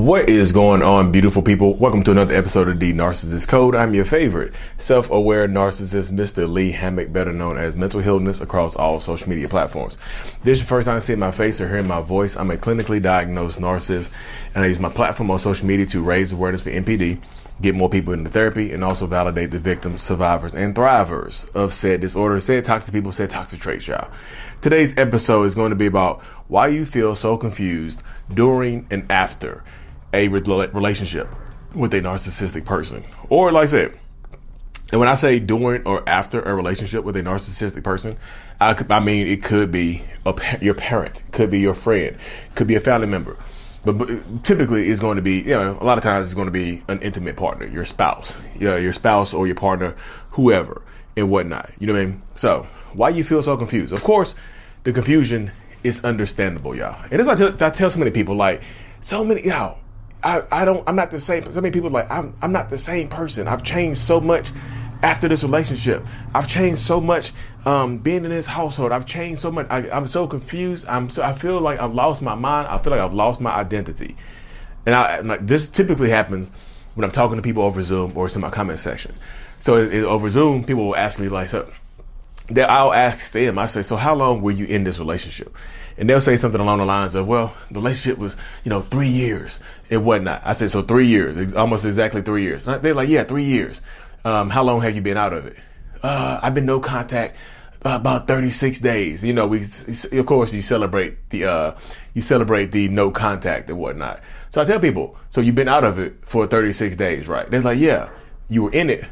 What is going on, beautiful people? Welcome to another episode of The Narcissist Code. I'm your favorite self aware narcissist, Mr. Lee Hammock, better known as Mental Healness, across all social media platforms. This is your first time seeing my face or hearing my voice. I'm a clinically diagnosed narcissist, and I use my platform on social media to raise awareness for NPD, get more people into therapy, and also validate the victims, survivors, and thrivers of said disorder, said toxic people, said toxic traits, y'all. Today's episode is going to be about why you feel so confused during and after a relationship with a narcissistic person. Or, like I said, and when I say during or after a relationship with a narcissistic person, I, I mean it could be a, your parent, could be your friend, could be a family member. But, but, typically, it's going to be, you know, a lot of times it's going to be an intimate partner, your spouse, you know, your spouse or your partner, whoever, and whatnot. You know what I mean? So, why you feel so confused? Of course, the confusion is understandable, y'all. And as I tell, I tell so many people, like, so many, y'all, I, I don't I'm not the same so many people like I'm I'm not the same person. I've changed so much after this relationship. I've changed so much um, being in this household. I've changed so much. I, am so confused. I'm so I feel like I've lost my mind. I feel like I've lost my identity. And I like this typically happens when I'm talking to people over Zoom or it's in my comment section. So it, it, over Zoom, people will ask me like so that I'll ask them, I say, so how long were you in this relationship? And they'll say something along the lines of, well, the relationship was, you know, three years and whatnot. I said, so three years, almost exactly three years. They're like, yeah, three years. Um, how long have you been out of it? Uh, I've been no contact uh, about 36 days. You know, we, of course, you celebrate the, uh, you celebrate the no contact and whatnot. So I tell people, so you've been out of it for 36 days, right? They're like, yeah, you were in it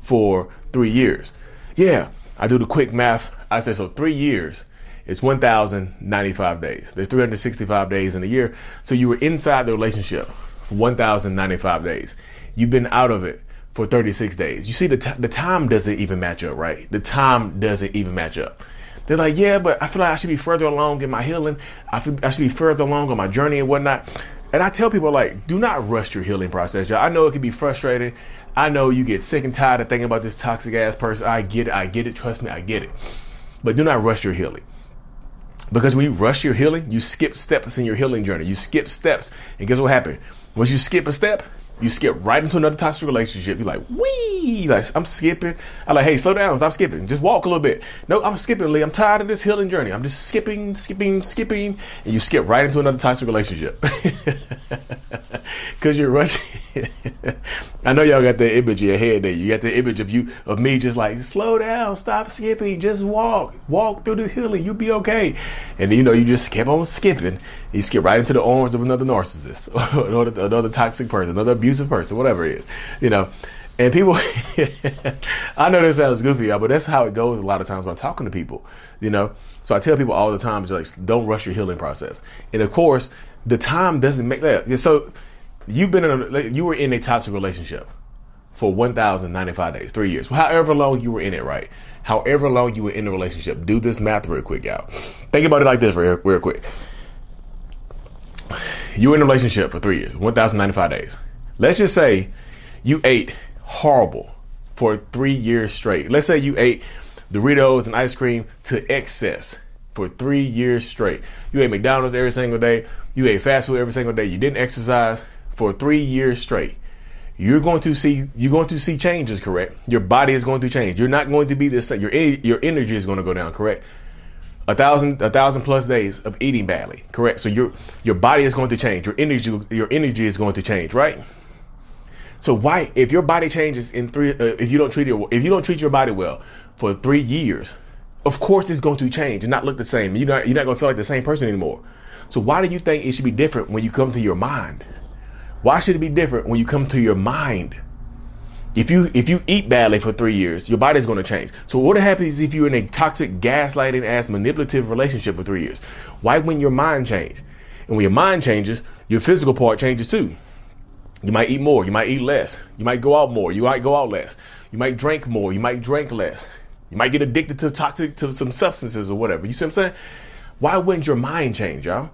for three years. Yeah. I do the quick math. I say, so three years is 1,095 days. There's 365 days in a year. So you were inside the relationship for 1,095 days. You've been out of it for 36 days. You see, the, t- the time doesn't even match up, right? The time doesn't even match up. They're like, yeah, but I feel like I should be further along in my healing. I feel I should be further along on my journey and whatnot. And I tell people like, do not rush your healing process, y'all. I know it can be frustrating. I know you get sick and tired of thinking about this toxic ass person. I get it. I get it. Trust me, I get it. But do not rush your healing. Because when you rush your healing, you skip steps in your healing journey. You skip steps. And guess what happened? Once you skip a step, you skip right into another toxic relationship. You're like, wee, like I'm skipping. I'm like, hey, slow down, stop skipping. Just walk a little bit. No, I'm skipping, Lee. I'm tired of this healing journey. I'm just skipping, skipping, skipping, and you skip right into another toxic relationship. Cause you're rushing. I know y'all got that image in your head there. You got the image of you of me just like, slow down, stop skipping, just walk. Walk through the healing, you'll be okay. And then you know, you just skip on skipping. You skip right into the arms of another narcissist, another, another toxic person, another abusive person, whatever it is, you know. And people, I know this sounds goofy, y'all, but that's how it goes a lot of times when I'm talking to people, you know. So I tell people all the time, just like, don't rush your healing process. And of course, the time doesn't make that. So you've been in a, you were in a toxic relationship for 1,095 days, three years, however long you were in it, right? However long you were in a relationship. Do this math real quick, y'all. Think about it like this real, real quick. You were in a relationship for three years, 1,095 days. Let's just say you ate horrible for three years straight. Let's say you ate Doritos and ice cream to excess for three years straight. You ate McDonald's every single day. You ate fast food every single day. You didn't exercise for three years straight. You're going to see you're going to see changes, correct? Your body is going to change. You're not going to be the same. Your your energy is going to go down, correct? A thousand a thousand plus days of eating badly, correct? So your your body is going to change. Your energy your energy is going to change, right? So why, if your body changes in three, uh, if you don't treat your, if you don't treat your body well for three years, of course it's going to change and not look the same. You're not, you're not going to feel like the same person anymore. So why do you think it should be different when you come to your mind? Why should it be different when you come to your mind? If you if you eat badly for three years, your body's going to change. So what happens if you're in a toxic, gaslighting ass, manipulative relationship for three years? Why wouldn't your mind change? And when your mind changes, your physical part changes too. You might eat more. You might eat less. You might go out more. You might go out less. You might drink more. You might drink less. You might get addicted to toxic to some substances or whatever. You see what I'm saying? Why wouldn't your mind change, y'all?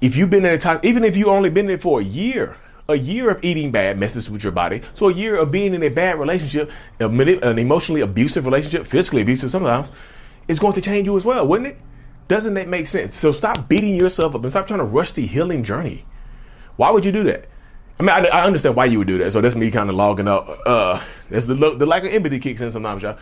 If you've been in a toxic, even if you only been it for a year, a year of eating bad messes with your body. So a year of being in a bad relationship, an emotionally abusive relationship, physically abusive sometimes, is going to change you as well, wouldn't it? Doesn't that make sense? So stop beating yourself up and stop trying to rush the healing journey. Why would you do that? I mean, I, I understand why you would do that. So that's me kind of logging up. Uh, that's the the lack of empathy kicks in sometimes, y'all.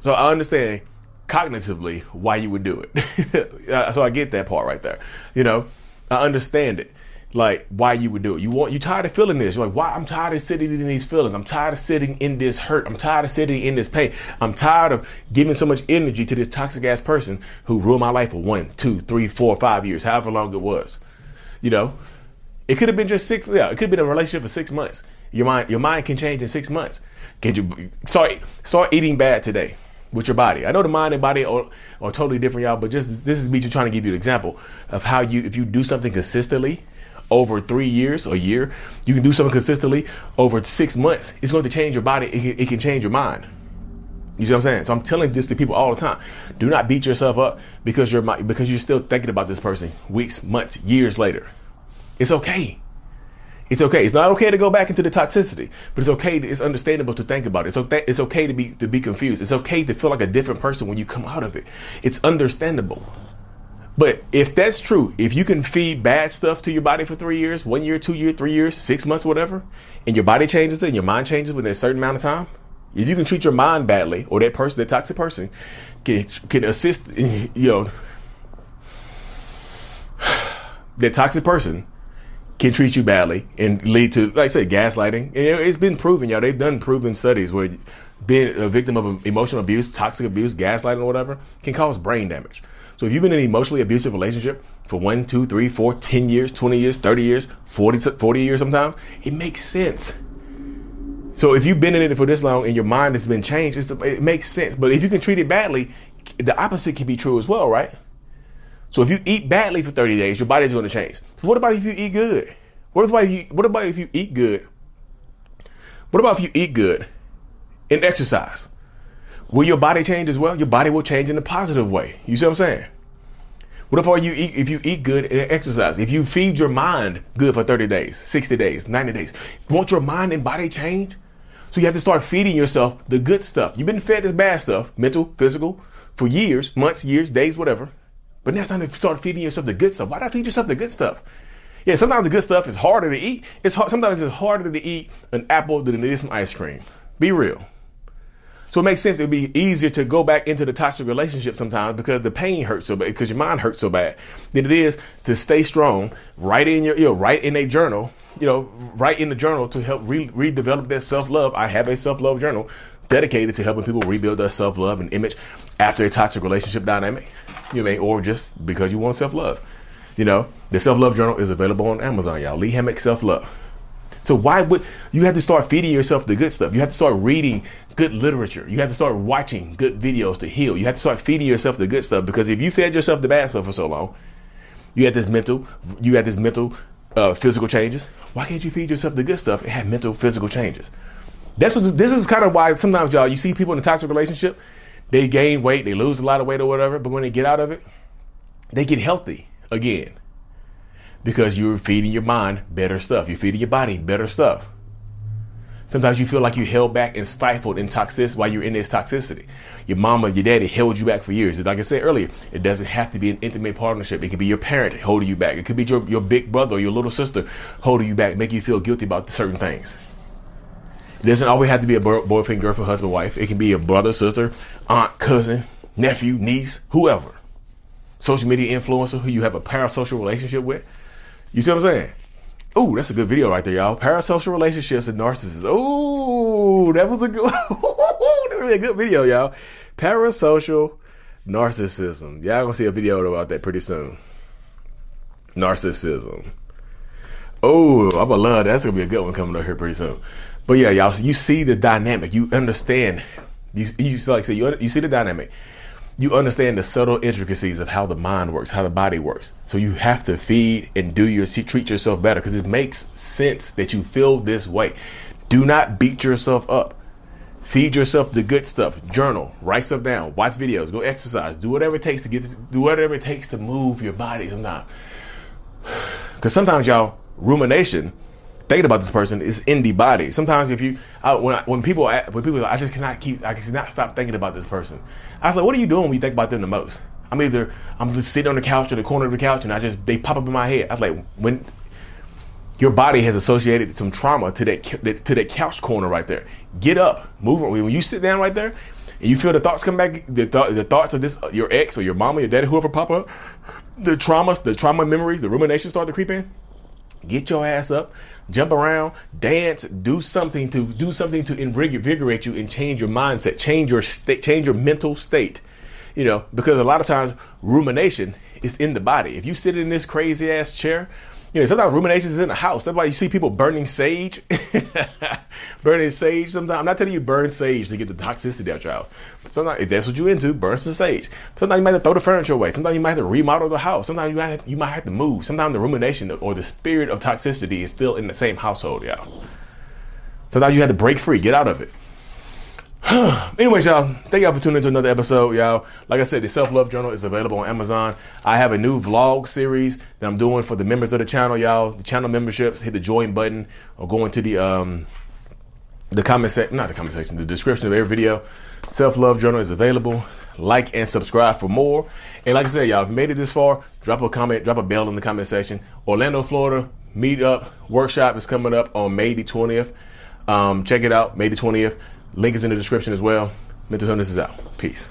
So I understand cognitively why you would do it. so I get that part right there. You know, I understand it. Like why you would do it. You want you tired of feeling this. You're like, why I'm tired of sitting in these feelings. I'm tired of sitting in this hurt. I'm tired of sitting in this pain. I'm tired of giving so much energy to this toxic ass person who ruined my life for one, two, three, four, five years, however long it was. You know? It could have been just six yeah, it could have been a relationship for six months. Your mind your mind can change in six months. Can you start start eating bad today? with your body. I know the mind and body are, are totally different, y'all, but just this is me just trying to give you an example of how you, if you do something consistently over three years or a year, you can do something consistently over six months. It's going to change your body. It can, it can change your mind. You see what I'm saying? So I'm telling this to people all the time. Do not beat yourself up because you're because you're still thinking about this person weeks, months, years later. It's okay. It's okay. It's not okay to go back into the toxicity, but it's okay. To, it's understandable to think about it. It's okay. It's okay to be to be confused. It's okay to feel like a different person when you come out of it. It's understandable. But if that's true, if you can feed bad stuff to your body for three years, one year, two years, three years, six months, whatever, and your body changes it and your mind changes within a certain amount of time, if you can treat your mind badly, or that person, that toxic person, can can assist, you know, that toxic person can treat you badly and lead to, like I said, gaslighting. And it's been proven, y'all. They've done proven studies where being a victim of emotional abuse, toxic abuse, gaslighting, or whatever, can cause brain damage. So if you've been in an emotionally abusive relationship for one, two, three, four, 10 years, 20 years, 30 years, 40, 40 years sometimes, it makes sense. So if you've been in it for this long and your mind has been changed, it makes sense. But if you can treat it badly, the opposite can be true as well, right? So if you eat badly for 30 days, your body's going to change. So what about if you eat good? What about if you, what about if you eat good? What about if you eat good and exercise? Will your body change as well? Your body will change in a positive way. You see what I'm saying? What if all you eat if you eat good and exercise? If you feed your mind good for 30 days, 60 days, 90 days, won't your mind and body change? So you have to start feeding yourself the good stuff. You've been fed this bad stuff, mental, physical, for years, months, years, days, whatever. But now it's time to start feeding yourself the good stuff. Why not feed yourself the good stuff? Yeah, sometimes the good stuff is harder to eat. It's hard, sometimes it's harder to eat an apple than it is some ice cream. Be real. So it makes sense. It'd be easier to go back into the toxic relationship sometimes because the pain hurts so bad, because your mind hurts so bad, than it is to stay strong. Write in your, you know, write in a journal, you know, write in the journal to help re- redevelop that self love. I have a self love journal dedicated to helping people rebuild their self love and image after a toxic relationship dynamic. You know, or just because you want self love. You know, the self love journal is available on Amazon, y'all. Lee Hammock Self Love. So why would you have to start feeding yourself the good stuff? You have to start reading good literature. You have to start watching good videos to heal. You have to start feeding yourself the good stuff because if you fed yourself the bad stuff for so long, you had this mental, you had this mental, uh, physical changes. Why can't you feed yourself the good stuff and have mental, physical changes? That's what this is kind of why sometimes y'all you see people in a toxic relationship, they gain weight, they lose a lot of weight or whatever, but when they get out of it, they get healthy again because you're feeding your mind better stuff. You're feeding your body better stuff. Sometimes you feel like you held back and stifled in toxicity while you're in this toxicity. Your mama, your daddy held you back for years. Like I said earlier, it doesn't have to be an intimate partnership. It could be your parent holding you back. It could be your, your big brother or your little sister holding you back, make you feel guilty about certain things. It doesn't always have to be a boyfriend, girlfriend, husband, wife. It can be a brother, sister, aunt, cousin, nephew, niece, whoever. Social media influencer who you have a parasocial relationship with. You see what I'm saying? Oh, that's a good video right there, y'all. Parasocial relationships and narcissists. Oh, that was a good, that was a good video, y'all. Parasocial narcissism. Y'all gonna see a video about that pretty soon. Narcissism. Oh, I'm gonna love that. That's gonna be a good one coming up here pretty soon. But yeah, y'all, you see the dynamic. You understand. You, you like say you, you see the dynamic you understand the subtle intricacies of how the mind works, how the body works. So you have to feed and do your treat yourself better because it makes sense that you feel this way. Do not beat yourself up. Feed yourself the good stuff. Journal, write stuff down, watch videos, go exercise, do whatever it takes to get, this, do whatever it takes to move your body. Sometimes, because sometimes y'all rumination thinking about this person is in the body. Sometimes if you I, when I, when people when people I just cannot keep I cannot stop thinking about this person. I was like, what are you doing when you think about them the most? I'm either I'm just sitting on the couch or the corner of the couch and I just they pop up in my head. I was like, when your body has associated some trauma to that to that couch corner right there. Get up, move. When you sit down right there, and you feel the thoughts come back, the, th- the thoughts of this uh, your ex or your mama, your daddy, whoever pop up, the traumas, the trauma memories, the ruminations start to creep in. Get your ass up, jump around, dance, do something to do something to invigorate you and change your mindset, change your state, change your mental state. You know, because a lot of times rumination is in the body. If you sit in this crazy ass chair you know, sometimes ruminations is in the house. That's why you see people burning sage. burning sage sometimes. I'm not telling you burn sage to get the toxicity out your house. Sometimes, if that's what you're into, burn some sage. Sometimes you might have to throw the furniture away. Sometimes you might have to remodel the house. Sometimes you might have, you might have to move. Sometimes the rumination or the spirit of toxicity is still in the same household, y'all. Sometimes you have to break free, get out of it. Anyways, y'all, thank y'all for tuning into another episode, y'all. Like I said, the Self Love Journal is available on Amazon. I have a new vlog series that I'm doing for the members of the channel, y'all. The channel memberships, hit the join button or go into the um the comment section, not the comment section, the description of every video. Self Love Journal is available. Like and subscribe for more. And like I said, y'all, if you made it this far, drop a comment, drop a bell in the comment section. Orlando, Florida, meetup workshop is coming up on May the 20th. Um, check it out, May the 20th. Link is in the description as well. Mental Healness is out. Peace.